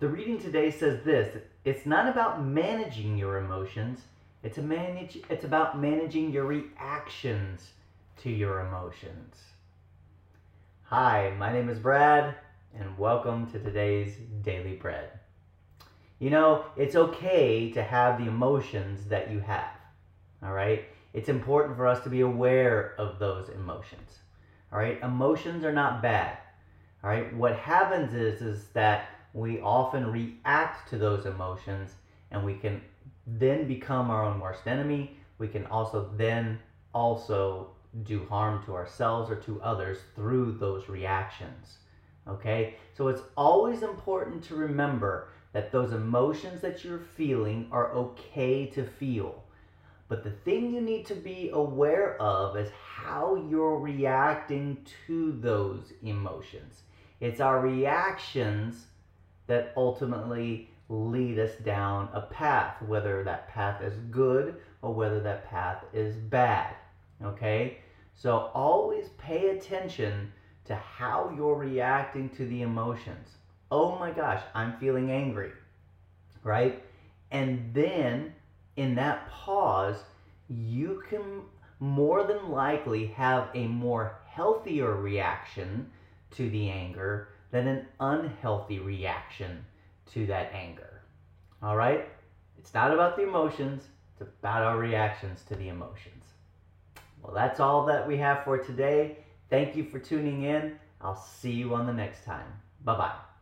The reading today says this it's not about managing your emotions, it's, a manage, it's about managing your reactions to your emotions. Hi, my name is Brad, and welcome to today's Daily Bread. You know, it's okay to have the emotions that you have, all right? It's important for us to be aware of those emotions, all right? Emotions are not bad, all right? What happens is, is that we often react to those emotions and we can then become our own worst enemy. We can also then also do harm to ourselves or to others through those reactions. Okay? So it's always important to remember that those emotions that you're feeling are okay to feel. But the thing you need to be aware of is how you're reacting to those emotions. It's our reactions that ultimately lead us down a path, whether that path is good or whether that path is bad. Okay? So always pay attention to how you're reacting to the emotions. Oh my gosh, I'm feeling angry. Right? And then in that pause, you can more than likely have a more healthier reaction to the anger than an unhealthy reaction to that anger. All right? It's not about the emotions, it's about our reactions to the emotions. Well, that's all that we have for today. Thank you for tuning in. I'll see you on the next time. Bye bye.